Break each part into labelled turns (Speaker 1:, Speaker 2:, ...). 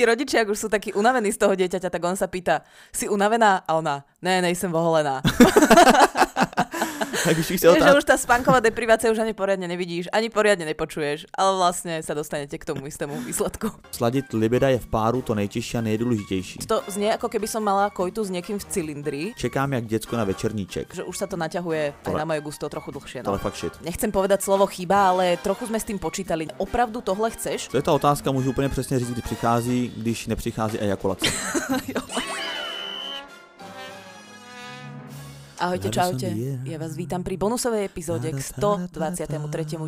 Speaker 1: Tí rodičia, ak už sú takí unavení z toho dieťaťa, tak on sa pýta, si unavená? A ona, ne, nejsem voholená.
Speaker 2: Tak už chcel
Speaker 1: že už tá spánková deprivácia už ani poriadne nevidíš, ani poriadne nepočuješ, ale vlastne sa dostanete k tomu istému výsledku.
Speaker 2: Sladit libida je v páru to nejtěžší a nejdůležitější.
Speaker 1: To znie ako keby som mala kojtu s niekým v cylindri.
Speaker 2: Čekám jak děcko na večerníček.
Speaker 1: Že už sa to naťahuje aj na moje gusto trochu dlhšie.
Speaker 2: No.
Speaker 1: No.
Speaker 2: fakt shit.
Speaker 1: Nechcem povedať slovo chyba, ale trochu sme s tým počítali. Opravdu tohle chceš?
Speaker 2: To je ta otázka, můžu úplně přesně říct, kdy přichází, když nepřichází ejakulace.
Speaker 1: Ahojte, čaute. Ja vás vítam pri bonusovej epizóde k 123.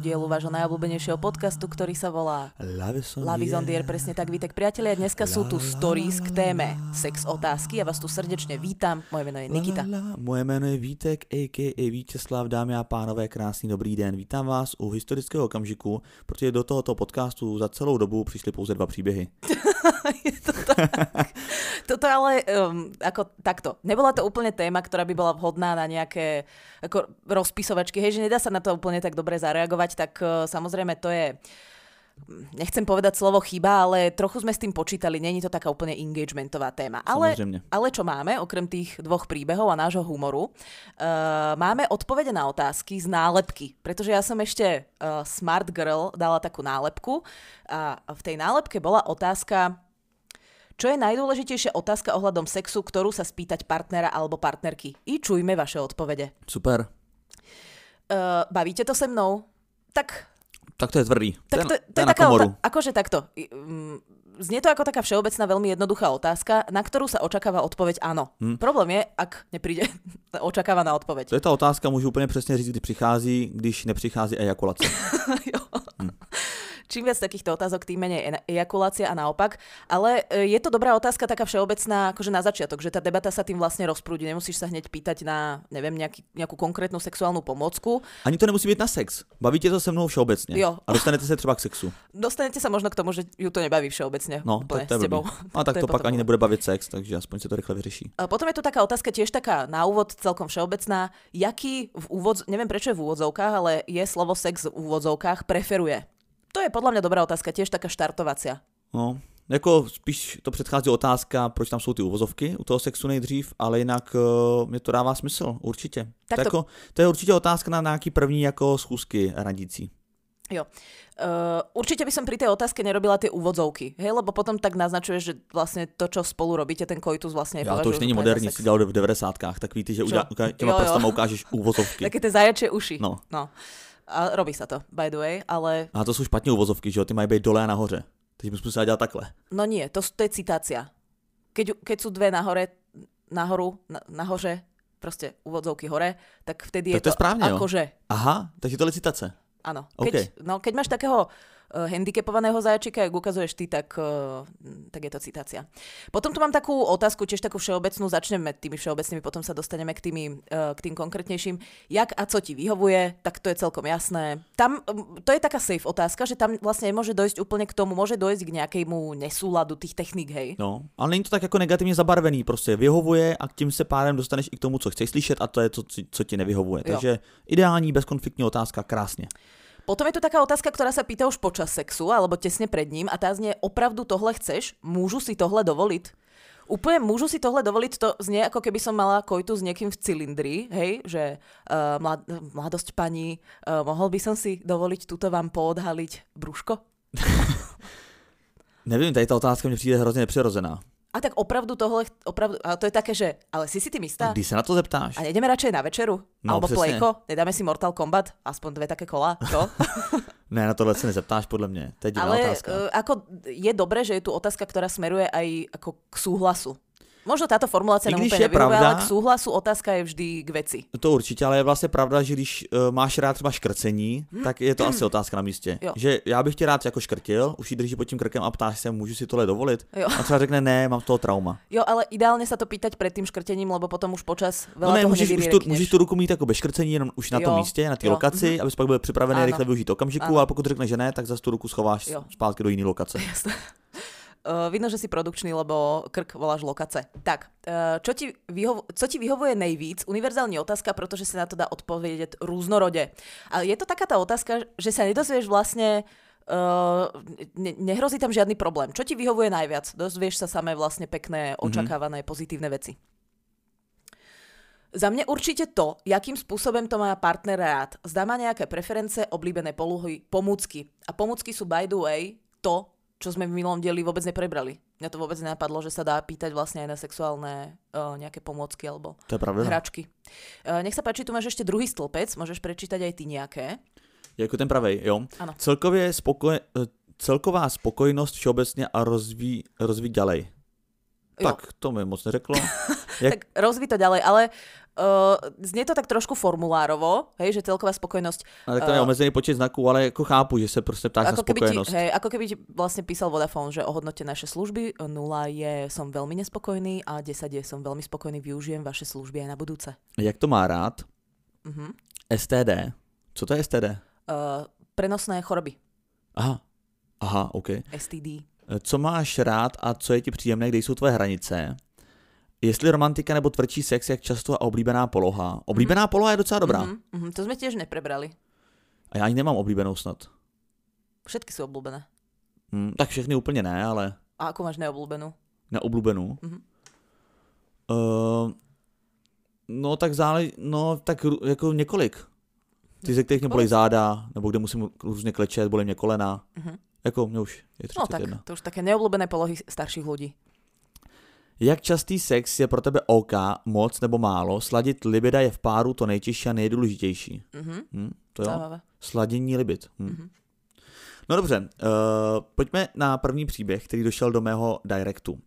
Speaker 1: dielu vášho najobľúbenejšieho podcastu, ktorý sa volá air. presne tak, Vítek. Priatelia, dneska sú tu stories k téme sex otázky. Ja vás tu srdečne vítam. Moje meno je Nikita.
Speaker 2: Moje jméno je Vítek, a.k.a. Vítězslav, dámy a pánové, krásný dobrý den. Vítám vás u historického okamžiku, protože do tohoto podcastu za celou dobu přišly pouze dva příběhy.
Speaker 1: je to tak. Toto ale um, ako takto. Nebola to úplne téma, ktorá by bola vhodná na nejaké ako rozpisovačky. Hej, že nedá sa na to úplne tak dobre zareagovať, tak uh, samozrejme to je nechcem povedať slovo chyba, ale trochu sme s tým počítali, není to taká úplne engagementová téma. Ale,
Speaker 2: Samozrejme.
Speaker 1: ale čo máme, okrem tých dvoch príbehov a nášho humoru, uh, máme odpovede na otázky z nálepky, pretože ja som ešte uh, Smart Girl dala takú nálepku a v tej nálepke bola otázka, čo je najdôležitejšia otázka ohľadom sexu, ktorú sa spýtať partnera alebo partnerky? I čujme vaše odpovede.
Speaker 2: Super.
Speaker 1: Uh, bavíte to se mnou? Tak
Speaker 2: Tak to je tvrdý.
Speaker 1: tak to, to je taká ota- akože takto. Mm, Znie to ako taká všeobecná, veľmi jednoduchá otázka, na ktorú sa očakáva odpoveď áno.
Speaker 2: Hm.
Speaker 1: Problém je, ak nepríde očakávaná odpoveď.
Speaker 2: To je ta otázka, můžu úplně přesně říct, kdy přichází, když nepřichází ejakulace.
Speaker 1: Jo. Čím viac takýchto otázok, tým menej ejakulácia a naopak. Ale e, je to dobrá otázka, taká všeobecná, akože na začiatok, že tá debata sa tým vlastne rozprúdi. Nemusíš sa hneď pýtať na, neviem, nejaký, nejakú konkrétnu sexuálnu pomocku.
Speaker 2: Ani to nemusí být na sex. Bavíte to se mnou všeobecně.
Speaker 1: Jo.
Speaker 2: A dostanete se třeba k sexu.
Speaker 1: Dostanete sa možno k tomu, že ju to nebaví všeobecne.
Speaker 2: No,
Speaker 1: úplne
Speaker 2: to je
Speaker 1: s tebou.
Speaker 2: A tak
Speaker 1: je
Speaker 2: to, pak ani nebude bavit sex, takže aspoň se to rychle vyřeší.
Speaker 1: A potom je tu taká otázka tiež taká na úvod celkom všeobecná. Jaký v úvod, neviem prečo je v úvodzovkách, ale je slovo sex v úvodzovkách preferuje? To je podľa mňa dobrá otázka, tiež taká štartovacia.
Speaker 2: No, jako spíš to předchází otázka, proč tam jsou ty uvozovky u toho sexu nejdřív, ale jinak uh, mě to dává smysl, určitě.
Speaker 1: Tak
Speaker 2: to, jako, to je určitě otázka na nějaký první jako schůzky radící.
Speaker 1: Jo. Uh, určite by som pri tej otázke nerobila tie úvodzovky, hej, lebo potom tak naznačuje, že vlastne to, čo spolu robíte, ten koitus vlastne
Speaker 2: Já to už není moderní, si dělal v 90. Tak víte, že uka- těma prstama ukážeš uvozovky.
Speaker 1: Také tie zajačie uši.
Speaker 2: No.
Speaker 1: no. A robí sa to, by the way, ale
Speaker 2: A to jsou špatně uvozovky, že jo, ty mají být dole a nahoře. Takže bys musel dělat takhle.
Speaker 1: no nie, to, to je citácia. Keď, keď sú dve nahore, nahoru, na, nahoře, proste úvodzovky hore, tak vtedy
Speaker 2: Tak
Speaker 1: je
Speaker 2: to je správne,
Speaker 1: akože.
Speaker 2: Aha, takže to je citace.
Speaker 1: Áno.
Speaker 2: OK.
Speaker 1: Keď, no, keď máš takého handicapovaného zajačika, jak ukazuješ ty, tak, uh, tak je to citácia. Potom tu mám takú otázku, tiež takú všeobecnú. Začneme tými všeobecnými, potom sa dostaneme k, tými, uh, k tým konkrétnejším. Jak a co ti vyhovuje, tak to je celkom jasné. Tam, um, to je taká safe otázka, že tam vlastne nemôže dojsť úplne k tomu, môže dojsť k nejakému nesúladu tých technik, hej.
Speaker 2: No, ale není to tak jako negativně zabarvený, prostě vyhovuje a tím se pádem dostaneš i k tomu, co chceš slyšet a to je to, co- co ti nevyhovuje.
Speaker 1: Jo.
Speaker 2: Takže ideální bezkonfliktní otázka, krásně.
Speaker 1: Potom je tu taká otázka, ktorá sa pýta už počas sexu, alebo tesne pred ním a tá znie, opravdu tohle chceš? Môžu si tohle dovoliť? Úplne môžu si tohle dovoliť, to znie ako keby som mala kojtu s niekým v cylindri, hej, že uh, mlad, mladosť pani, uh, mohol by som si dovoliť tuto vám poodhaliť brúško?
Speaker 2: Nevím, tady ta otázka mě přijde hrozně nepřirozená.
Speaker 1: A tak opravdu tohle, opravdu, a to je také, že, ale si si tým istá?
Speaker 2: Když se na to zeptáš,
Speaker 1: A nejdeme radšej na večeru?
Speaker 2: No,
Speaker 1: Alebo plejko? Nedáme si Mortal Kombat? Aspoň dve také kola? Čo?
Speaker 2: ne, na tohle se nezeptáš podle mě. To je
Speaker 1: Ale
Speaker 2: otázka.
Speaker 1: uh, ako je dobré, že je tu otázka, ktorá smeruje aj ako k súhlasu. Možno táto formulácia
Speaker 2: I
Speaker 1: nám
Speaker 2: je
Speaker 1: nevyhovuje, ale k súhlasu otázka je vždy k veci.
Speaker 2: To určitě, ale je vlastně pravda, že když uh, máš rád třeba škrcení, tak je to asi otázka na místě.
Speaker 1: Jo.
Speaker 2: Že já bych tě rád jako škrtil, už ji drží pod tím krkem a ptáš se, můžu si tohle dovolit?
Speaker 1: Jo.
Speaker 2: A třeba řekne, ne, mám z toho trauma.
Speaker 1: Jo, ale ideálne sa to pýtať pred tým škrtením, lebo potom už počas veľa
Speaker 2: No ne, můžeš, už tu, můžeš tu ruku mít jako bez škrcení, jenom už na tom místě, na té lokaci,
Speaker 1: mhm.
Speaker 2: abys pak byl připravený
Speaker 1: Áno.
Speaker 2: rychle využít okamžiku,
Speaker 1: Áno.
Speaker 2: ale pokud řekne, že ne, tak zase tu ruku schováš
Speaker 1: Jo.
Speaker 2: zpátky do jiné lokace.
Speaker 1: Jasné. Uh, vidno, že si produkčný, lebo krk voláš lokace. Tak, uh, čo ti, vyhovo- co ti vyhovuje nejvíc? Univerzálna otázka, pretože sa na to dá odpovedieť různorode. Ale je to taká tá otázka, že sa nedozvieš vlastne Uh, ne- nehrozí tam žiadny problém. Čo ti vyhovuje najviac? Dozvieš sa samé vlastne pekné, očakávané, mm-hmm. pozitívne veci. Za mňa určite to, jakým spôsobom to má partner rád. Zdá ma nejaké preference, oblíbené polohy, pomôcky. A pomôcky sú by the way to, čo sme v minulom dieli vôbec neprebrali. Mňa to vôbec nenapadlo, že sa dá pýtať vlastne aj na sexuálne uh, nejaké pomôcky alebo
Speaker 2: To je pravda.
Speaker 1: hračky. Uh, nech sa páči, tu máš ešte druhý stĺpec, môžeš prečítať aj ty nejaké.
Speaker 2: Jako ten pravej, jo.
Speaker 1: Ano.
Speaker 2: Celkově spokoje, celková spokojnost všeobecně a rozví, rozví ďalej.
Speaker 1: Jo.
Speaker 2: Tak, to mi moc neřeklo. Jak,
Speaker 1: Tak rozví to ďalej, ale uh, znie to tak trošku formulárovo, hej, že celková spokojnosť.
Speaker 2: ale tak tam je
Speaker 1: eh,
Speaker 2: omezený počet znaků, ale jako chápu, že se prostě ptáš na
Speaker 1: Ako keby, ti, hej, ako keby ti vlastne písal Vodafone, že ohodnote naše služby, 0 je som veľmi nespokojný a 10 je som veľmi spokojný, využijem vaše služby aj na budúce.
Speaker 2: Jak to má rád?
Speaker 1: Uh-huh.
Speaker 2: STD. Co to je STD?
Speaker 1: Uh, prenosné choroby,
Speaker 2: Aha. Aha, OK.
Speaker 1: STD.
Speaker 2: Co máš rád a co je ti příjemné, kde jsou tvoje hranice? Jestli romantika nebo tvrdší sex, jak často a oblíbená poloha. Oblíbená poloha je docela dobrá.
Speaker 1: Uh-huh. To sme tiež neprebrali.
Speaker 2: A já ani nemám oblíbenou snad.
Speaker 1: Všetky sú obľúbené.
Speaker 2: Hm, tak všechny úplně ne, ale
Speaker 1: A ako máš neobľúbenú?
Speaker 2: neoblíbenou.
Speaker 1: Mhm.
Speaker 2: Uh, no tak záleží, no tak jako několik. Ty, ze kterých mě bolí záda, nebo kde musím různě klečet, bolí mě kolena.
Speaker 1: Uh-huh.
Speaker 2: Jako mě už je
Speaker 1: No tak,
Speaker 2: 31.
Speaker 1: to už také neobľúbené polohy starších ľudí.
Speaker 2: Jak častý sex je pro tebe OK, moc nebo málo? Sladit libida je v páru to nejtěžší a nejdůležitější.
Speaker 1: Uh-huh.
Speaker 2: Hm, to jo.
Speaker 1: Zaujímavé.
Speaker 2: Sladění libid. Hm.
Speaker 1: Mhm.
Speaker 2: No dobře, uh, pojďme na první příběh, který došel do mého directu.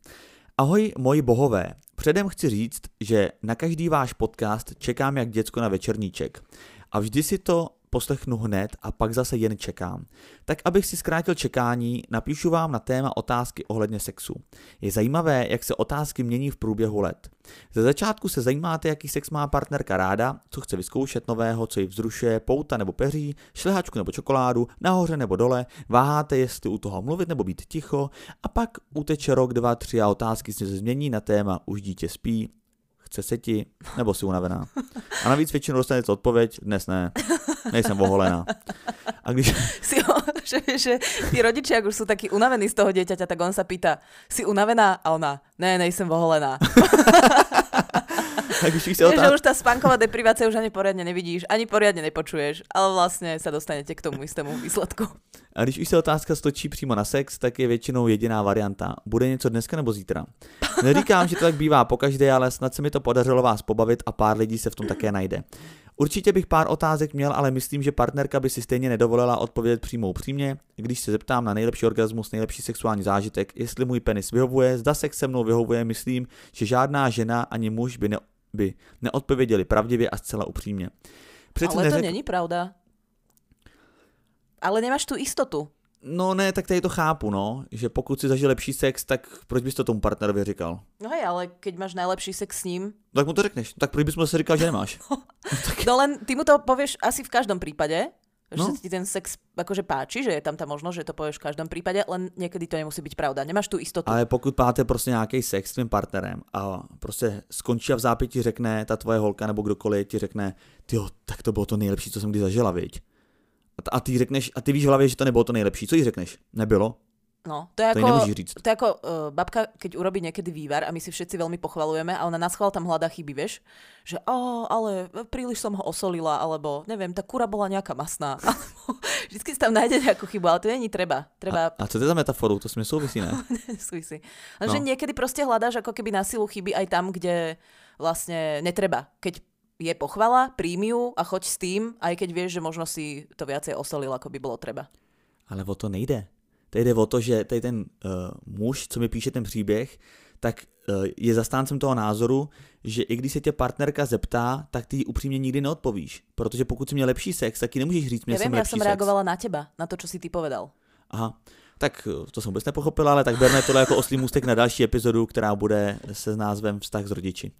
Speaker 2: Ahoj, moji bohové. Předem chci říct, že na každý váš podcast čekám jak děcko na večerníček. A vždy si to poslechnu hned a pak zase jen čekám. Tak abych si zkrátil čekání, napíšu vám na téma otázky ohledně sexu. Je zajímavé, jak se otázky mění v průběhu let. Ze začátku se zajímáte, jaký sex má partnerka ráda, co chce vyzkoušet nového, co ji vzrušuje, pouta nebo peří, šlehačku nebo čokoládu, nahoře nebo dole, váháte, jestli u toho mluvit nebo být ticho a pak uteče rok, dva, tři a otázky se změní na téma už dítě spí, chce se ti, nebo si unavená. A navíc většinou dostanete odpověď, dnes ne, nejsem oholená. A když,
Speaker 1: Si, že, že tí rodičia, ak už sú takí unavení z toho dieťaťa, tak on sa pýta, si unavená? A ona, ne, nejsem voholená.
Speaker 2: A když víš se
Speaker 1: Vieš, že
Speaker 2: otázky,
Speaker 1: už tá spánková deprivácia už ani poriadne nevidíš, ani poriadne nepočuješ, ale vlastne sa dostanete k tomu istému výsledku.
Speaker 2: A když už se otázka stočí přímo na sex, tak je většinou jediná varianta. Bude něco dneska nebo zítra? Neříkám, že to tak bývá pokaždé, ale snad se mi to podařilo vás pobavit a pár lidí se v tom také najde. Určitě bych pár otázek měl, ale myslím, že partnerka by si stejně nedovolila odpovědět přímo upřímně. Když se zeptám na nejlepší orgasmus, nejlepší sexuální zážitek, jestli můj penis vyhovuje, zda sex se mnou vyhovuje, myslím, že žádná žena ani muž by, ne, by neodpověděli pravdivě a zcela upřímně. Přece
Speaker 1: ale to
Speaker 2: neřek-
Speaker 1: není pravda. Ale nemáš tu istotu.
Speaker 2: No ne, tak tady to chápu, no, že pokud si zažil lepší sex, tak proč bys to tomu partnerovi říkal?
Speaker 1: No hej, ale keď máš najlepší sex s ním,
Speaker 2: Tak mu to řekneš, tak proč bys mu zase říkal, že nemáš?
Speaker 1: no len ty mu to povieš asi v každom prípade, že
Speaker 2: No.
Speaker 1: sa ti ten sex akože páči, že je tam tá možnosť, že to povieš v každom prípade, len niekedy to nemusí byť pravda. Nemáš tu istotu.
Speaker 2: Ale pokud máte prostě nějaký sex s tvým partnerem a prostě skončí a v zápěti řekne ta tvoje holka nebo kdokoliv ti řekne, ty tak to bylo to nejlepší, co jsem kdy zažila, viď? A ty řekneš, a ty víš v hlavě, že to nebylo to nejlepší, co jí řekneš? Nebylo?
Speaker 1: No, to je
Speaker 2: To
Speaker 1: ako,
Speaker 2: říct.
Speaker 1: to je ako uh, babka, keď urobí niekedy vývar a my si všetci veľmi pochvalujeme a ona na schvál tam hľadá chyby, vieš? Že oh, ale príliš som ho osolila, alebo neviem, tá kura bola nejaká masná. Vždycky si tam nájde nejakú chybu, ale to není treba. Treba
Speaker 2: A co to je za metaforu? To s mě souvisí, ne?
Speaker 1: Súvisí. Lenže
Speaker 2: No.
Speaker 1: niekedy proste hľadáš ako keby na silu chyby aj tam, kde vlastne netreba. Keď je pochvala, príjmi ju a choď s tým, aj keď vieš, že možno si to viacej osolil, ako by bolo treba.
Speaker 2: Ale o to nejde. Tady jde o to, že tady ten uh, muž, co mi píše ten příběh, tak uh, je zastáncem toho názoru, že i když se tě partnerka zeptá, tak ty upřímně nikdy neodpovíš. Protože pokud jsi měl lepší sex, tak ji nemůžeš říct, měl
Speaker 1: Ja
Speaker 2: jsem
Speaker 1: viem, ja
Speaker 2: lepší
Speaker 1: som
Speaker 2: sex.
Speaker 1: reagovala na teba, na to, čo si ty povedal.
Speaker 2: Aha, tak eh, to jsem vůbec nepochopil, ale tak berme tohle jako oslý můstek na další epizodu, která bude se s názvem Vztah s rodiči.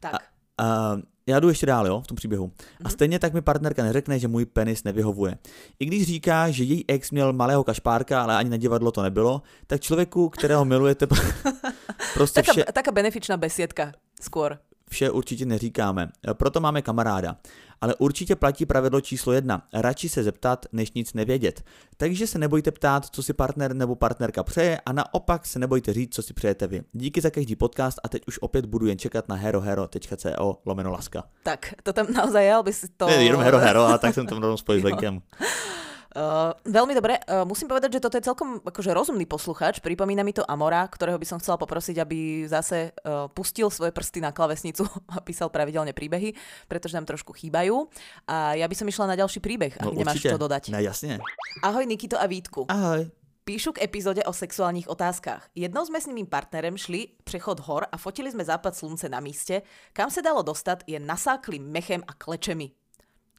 Speaker 1: Tak.
Speaker 2: Uh, já jdu ještě dál, jo, v tom příběhu.
Speaker 1: Mhm.
Speaker 2: A stejně tak mi partnerka neřekne, že můj penis nevyhovuje. I když říká, že její ex měl malého kašpárka, ale ani na divadlo to nebylo, tak člověku, kterého milujete, prostě
Speaker 1: Taká,
Speaker 2: vše,
Speaker 1: taká benefičná besiedka skôr.
Speaker 2: Vše určitě neříkáme, proto máme kamaráda. Ale určitě platí pravidlo číslo jedna. Radši se zeptat, než nic nevědět. Takže se nebojte ptát, co si partner nebo partnerka přeje a naopak se nebojte říct, co si přejete vy. Díky za každý podcast a teď už opět budu jen čekat na herohero.co lomeno laska.
Speaker 1: Tak, to tam naozaj je, aby si to...
Speaker 2: Ne, jenom hero hero, a tak jsem tam rovnou spojil s.
Speaker 1: Uh, veľmi dobre. Uh, musím povedať, že toto je celkom akože rozumný posluchač. Pripomína mi to Amora, ktorého by som chcela poprosiť, aby zase uh, pustil svoje prsty na klavesnicu a písal pravidelne príbehy, pretože nám trošku chýbajú. A ja by som išla na ďalší príbeh, ak no, nemáš určite. čo dodať.
Speaker 2: No jasne.
Speaker 1: Ahoj Nikito a Vítku.
Speaker 2: Ahoj.
Speaker 1: Píšu k epizóde o sexuálnych otázkach. Jednou sme s mým partnerem šli přechod hor a fotili sme západ slunce na míste. Kam se dalo dostat je nasákli mechem a klečemi.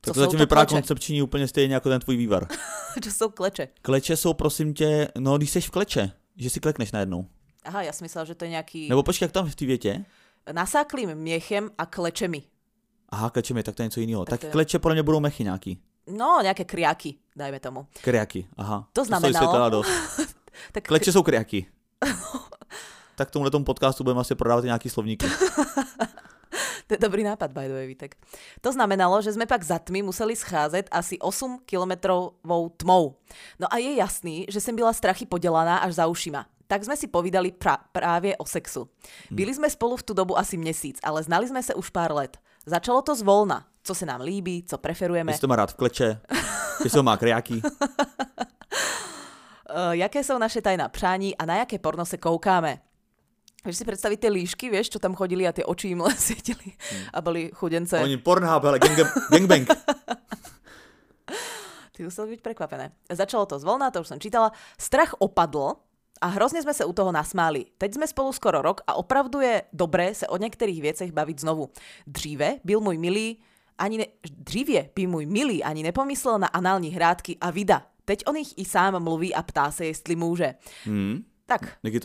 Speaker 2: Tak to zatím vypadá koncepční úplně stejně jako ten tvůj vývar.
Speaker 1: Co jsou kleče?
Speaker 2: Kleče jsou prosím tě, no když jsi v kleče, že si klekneš najednou.
Speaker 1: Aha, já si myslel, že to je nějaký...
Speaker 2: Nebo počkej, jak tam v té větě?
Speaker 1: Nasáklým měchem a klečemi.
Speaker 2: Aha, klečemi, tak to je něco jiného. Tak, tak je... kleče pro mě budou mechy nějaký.
Speaker 1: No, nějaké kriaky, dajme tomu.
Speaker 2: Kriaky, aha.
Speaker 1: To znamenalo... To
Speaker 2: dost. tak... Kleče jsou kriaky. tak tomuhle tomu podcastu budeme asi prodávat nějaký slovníky.
Speaker 1: To je dobrý nápad, by the way, Vitek. To znamenalo, že sme pak za tmy museli scházet asi 8 kilometrovou tmou. No a je jasný, že som byla strachy podelaná až za ušima. Tak sme si povídali pra- právě o sexu. Hm. Byli sme spolu v tu dobu asi měsíc, ale znali sme se už pár let. Začalo to zvolna. Co se nám líbí, co preferujeme.
Speaker 2: Jestli to má rád v kleče, jestli to má kriáky.
Speaker 1: Uh, jaké jsou naše tajná přání a na jaké porno se koukáme. Vieš si predstaviť tie líšky, vieš, čo tam chodili a tie oči im len svietili hmm. a boli chudence.
Speaker 2: Oni Pornhub, ale gang, gangbang.
Speaker 1: Ty museli byť prekvapené. Začalo to zvolna, to už som čítala. Strach opadlo a hrozne sme sa u toho nasmáli. Teď sme spolu skoro rok a opravdu je dobré sa o niektorých viecech baviť znovu. Dříve byl môj milý ani ne, dřívě by môj milý ani nepomyslel na anální hrádky a vida. Teď on ich i sám mluví a ptá se, jestli môže.
Speaker 2: Hmm.
Speaker 1: Tak.
Speaker 2: Je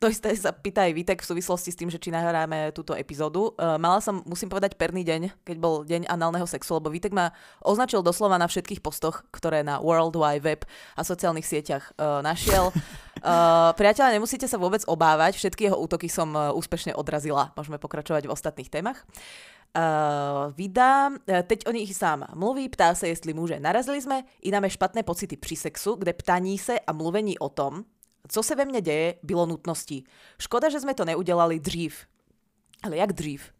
Speaker 2: to?
Speaker 1: Isté sa pýta aj Vitek v súvislosti s tým, že či nahráme túto epizódu. Uh, mala som, musím povedať, perný deň, keď bol deň análneho sexu, lebo Vitek ma označil doslova na všetkých postoch, ktoré na World Wide Web a sociálnych sieťach uh, našiel. Uh, priateľa, nemusíte sa vôbec obávať, všetky jeho útoky som uh, úspešne odrazila. Môžeme pokračovať v ostatných témach. Uh, vydá, teď o nich sám mluví, ptá se, jestli může. Narazili jsme i špatné pocity při sexu, kde ptaní se a mluvení o tom, co se ve mne deje, bylo nutností. Škoda, že sme to neudelali dřív. Ale jak dřív?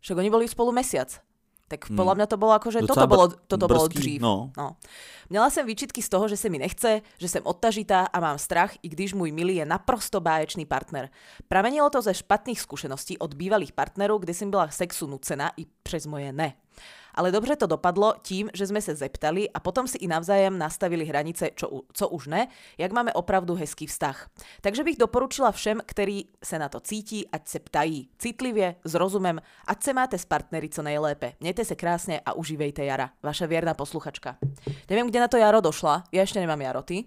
Speaker 1: Však oni boli spolu mesiac. Tak hmm. podľa mňa to bolo ako, že toto, bolo, toto bolo dřív.
Speaker 2: No.
Speaker 1: No. Měla jsem výčitky z toho, že se mi nechce, že jsem odtažitá a mám strach, i když můj milý je naprosto báječný partner. Pramenilo to ze špatných zkušeností od bývalých partnerů, kde jsem byla sexu nucená i přes moje ne. Ale dobře to dopadlo tím, že jsme se zeptali a potom si i navzájem nastavili hranice, čo, co už ne, jak máme opravdu hezký vztah. Takže bych doporučila všem, ktorí se na to cítí, ať se ptají citlivě, s rozumem, ať se máte s partnery co nejlépe. Mějte se krásně a užívejte jara. Vaša věrná posluchačka. Nevím, kde na to jaro došla, já ještě nemám jaro, ty?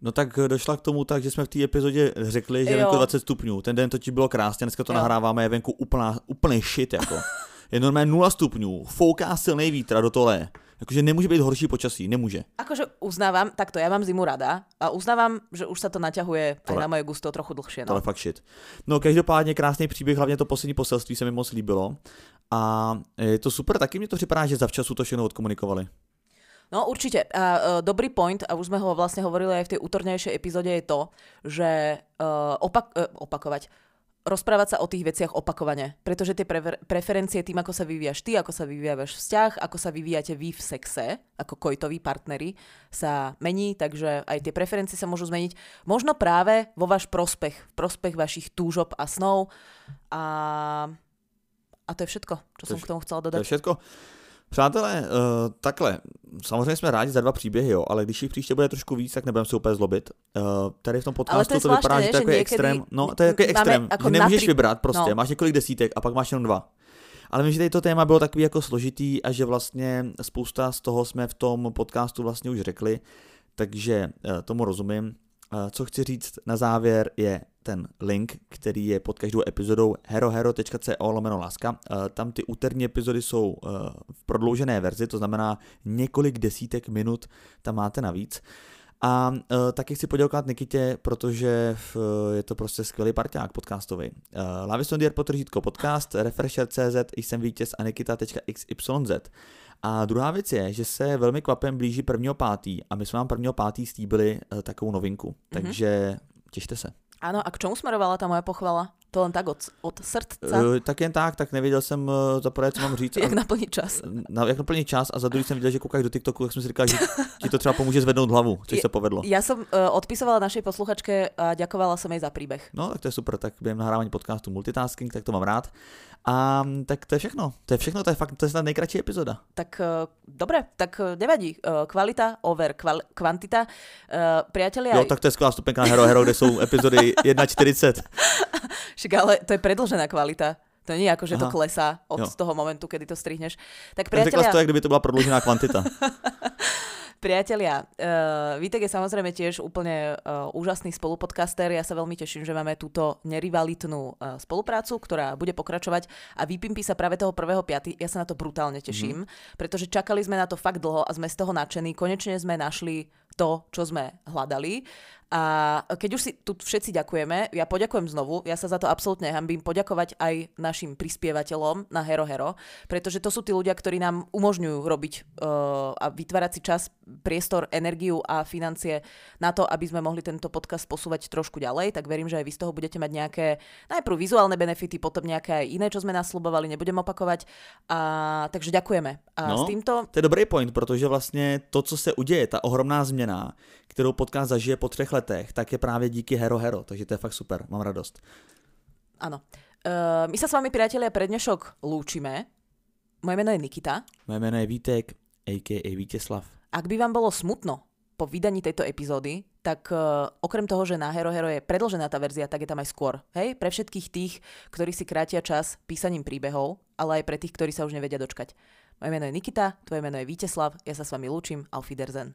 Speaker 2: No tak došla k tomu tak, že jsme v té epizodě řekli, že je venku 20 stupňů. Ten den to ti bylo krásně, dneska to jo. nahráváme, je venku úplná, úplný shit jako. Je normálně 0 stupňů, fouká silný vítr do tole. Jakože nemůže být horší počasí, nemůže.
Speaker 1: Akože uznávam, takto, ja mám zimu rada a uznávam, že už sa to naťahuje aj na moje gusto trochu dlhšie. No.
Speaker 2: To je fakt shit. No každopádně krásný příběh, hlavně to poslední poselství se mi moc líbilo. A je to super, taky mi to připadá, že zavčasu to všechno odkomunikovali.
Speaker 1: No určite. A uh, dobrý point, a už sme ho vlastne hovorili aj v tej útornejšej epizóde, je to, že uh, opak, uh, opakovať rozprávať sa o tých veciach opakovane, pretože tie prefer- preferencie tým, ako sa vyvíjaš ty, ako sa vyvíja váš vzťah, ako sa vyvíjate vy v sexe, ako kojtoví partneri, sa mení, takže aj tie preferencie sa môžu zmeniť. Možno práve vo váš prospech, v prospech vašich túžob a snov a, a to je všetko, čo to som k tomu chcela dodať.
Speaker 2: To je všetko. Přátelé, uh, takhle, samozřejmě jsme rádi za dva příběhy, jo, ale když jich příště bude trošku víc, tak nebudeme se úplně zlobit. Uh, tady v tom podcastu to, to vypadá, že to je jako extrém. No, to je jako extrém, jako že nemůžeš napří... vybrat prostě, no. máš několik desítek a pak máš jenom dva. Ale myslím, že tady to téma bylo takový jako složitý a že vlastně spousta z toho jsme v tom podcastu vlastně už řekli, takže uh, tomu rozumím. Uh, co chci říct na závěr je, ten link, který je pod každou epizodou herohero.co lomeno láska. Eh, tam ty úterní epizody jsou eh, v prodloužené verzi, to znamená několik desítek minut tam máte navíc. A uh, taky chci poděkovat Nikitě, protože uh, je to prostě skvělý parťák podcastový. Uh, Lavistondier potržítko podcast, Refresher.cz, jsem vítěz a Nikita.xyz. A druhá věc je, že se velmi kvapem blíží prvního pátý a my jsme vám prvního pátý slíbili uh, takovou novinku, mm-hmm. takže těšte se.
Speaker 1: Áno, a k čomu smerovala tá moja pochvala? To len tak od, od srdca?
Speaker 2: Uh, tak jen tak, tak nevěděl jsem uh, za prvé, co mám říct.
Speaker 1: jak naplnit čas.
Speaker 2: Na, jak naplnit čas a za druhý jsem viděl, že koukáš do TikToku, tak jsem si říkal, že ti to třeba pomůže zvednout hlavu, což se povedlo.
Speaker 1: Ja som uh, odpisovala našej posluchačke a ďakovala som jej za príbeh.
Speaker 2: No, tak to je super, tak během nahrávání podcastu multitasking, tak to mám rád. A tak to je všechno. To je všechno, to je fakt, to je snad nejkratší epizoda.
Speaker 1: Tak uh, dobre, tak nevadí. Uh, kvalita over kval, kvantita. Uh, priatelia...
Speaker 2: Jo, tak to je skvělá stupenka na Hero Hero, kde jsou epizody 1.40.
Speaker 1: Však ale to je predlžená kvalita. To nie je ako, že Aha. to klesá od jo. toho momentu, kedy to strihneš. Tak
Speaker 2: priatelia... to, jak kdyby to bola prodlžená kvantita.
Speaker 1: Priatelia, uh, Vítek je samozrejme tiež úplne uh, úžasný spolupodcaster. Ja sa veľmi teším, že máme túto nerivalitnú uh, spoluprácu, ktorá bude pokračovať a vypimpí sa práve toho 1.5. Ja sa na to brutálne teším, mm-hmm. pretože čakali sme na to fakt dlho a sme z toho nadšení. Konečne sme našli to, čo sme hľadali. A keď už si tu všetci ďakujeme, ja poďakujem znovu, ja sa za to absolútne hambím poďakovať aj našim prispievateľom na Hero Hero, pretože to sú tí ľudia, ktorí nám umožňujú robiť uh, a vytvárať si čas, priestor, energiu a financie na to, aby sme mohli tento podcast posúvať trošku ďalej, tak verím, že aj vy z toho budete mať nejaké najprv vizuálne benefity, potom nejaké aj iné, čo sme nasľubovali, nebudem opakovať. A, takže ďakujeme. A
Speaker 2: no,
Speaker 1: s týmto...
Speaker 2: To je dobrý point, protože vlastně to, co se uděje, ta ohromná změna, kterou podcast zažije po třech letech, tak je právě díky Hero Hero, takže to je fakt super, mám radost.
Speaker 1: Áno. Uh, my sa s vami, priatelia, pre dnešok lúčime. Moje meno je Nikita.
Speaker 2: Moje meno je Vítek, a.k.a. Víteslav.
Speaker 1: Ak by vám bolo smutno po vydaní tejto epizódy, tak uh, okrem toho, že na Hero Hero je predlžená tá verzia, tak je tam aj skôr. Hej? Pre všetkých tých, ktorí si krátia čas písaním príbehov, ale aj pre tých, ktorí sa už nevedia dočkať. Moje meno je Nikita, tvoje meno je Víteslav, ja sa s vami lúčim, auf Wiedersehen.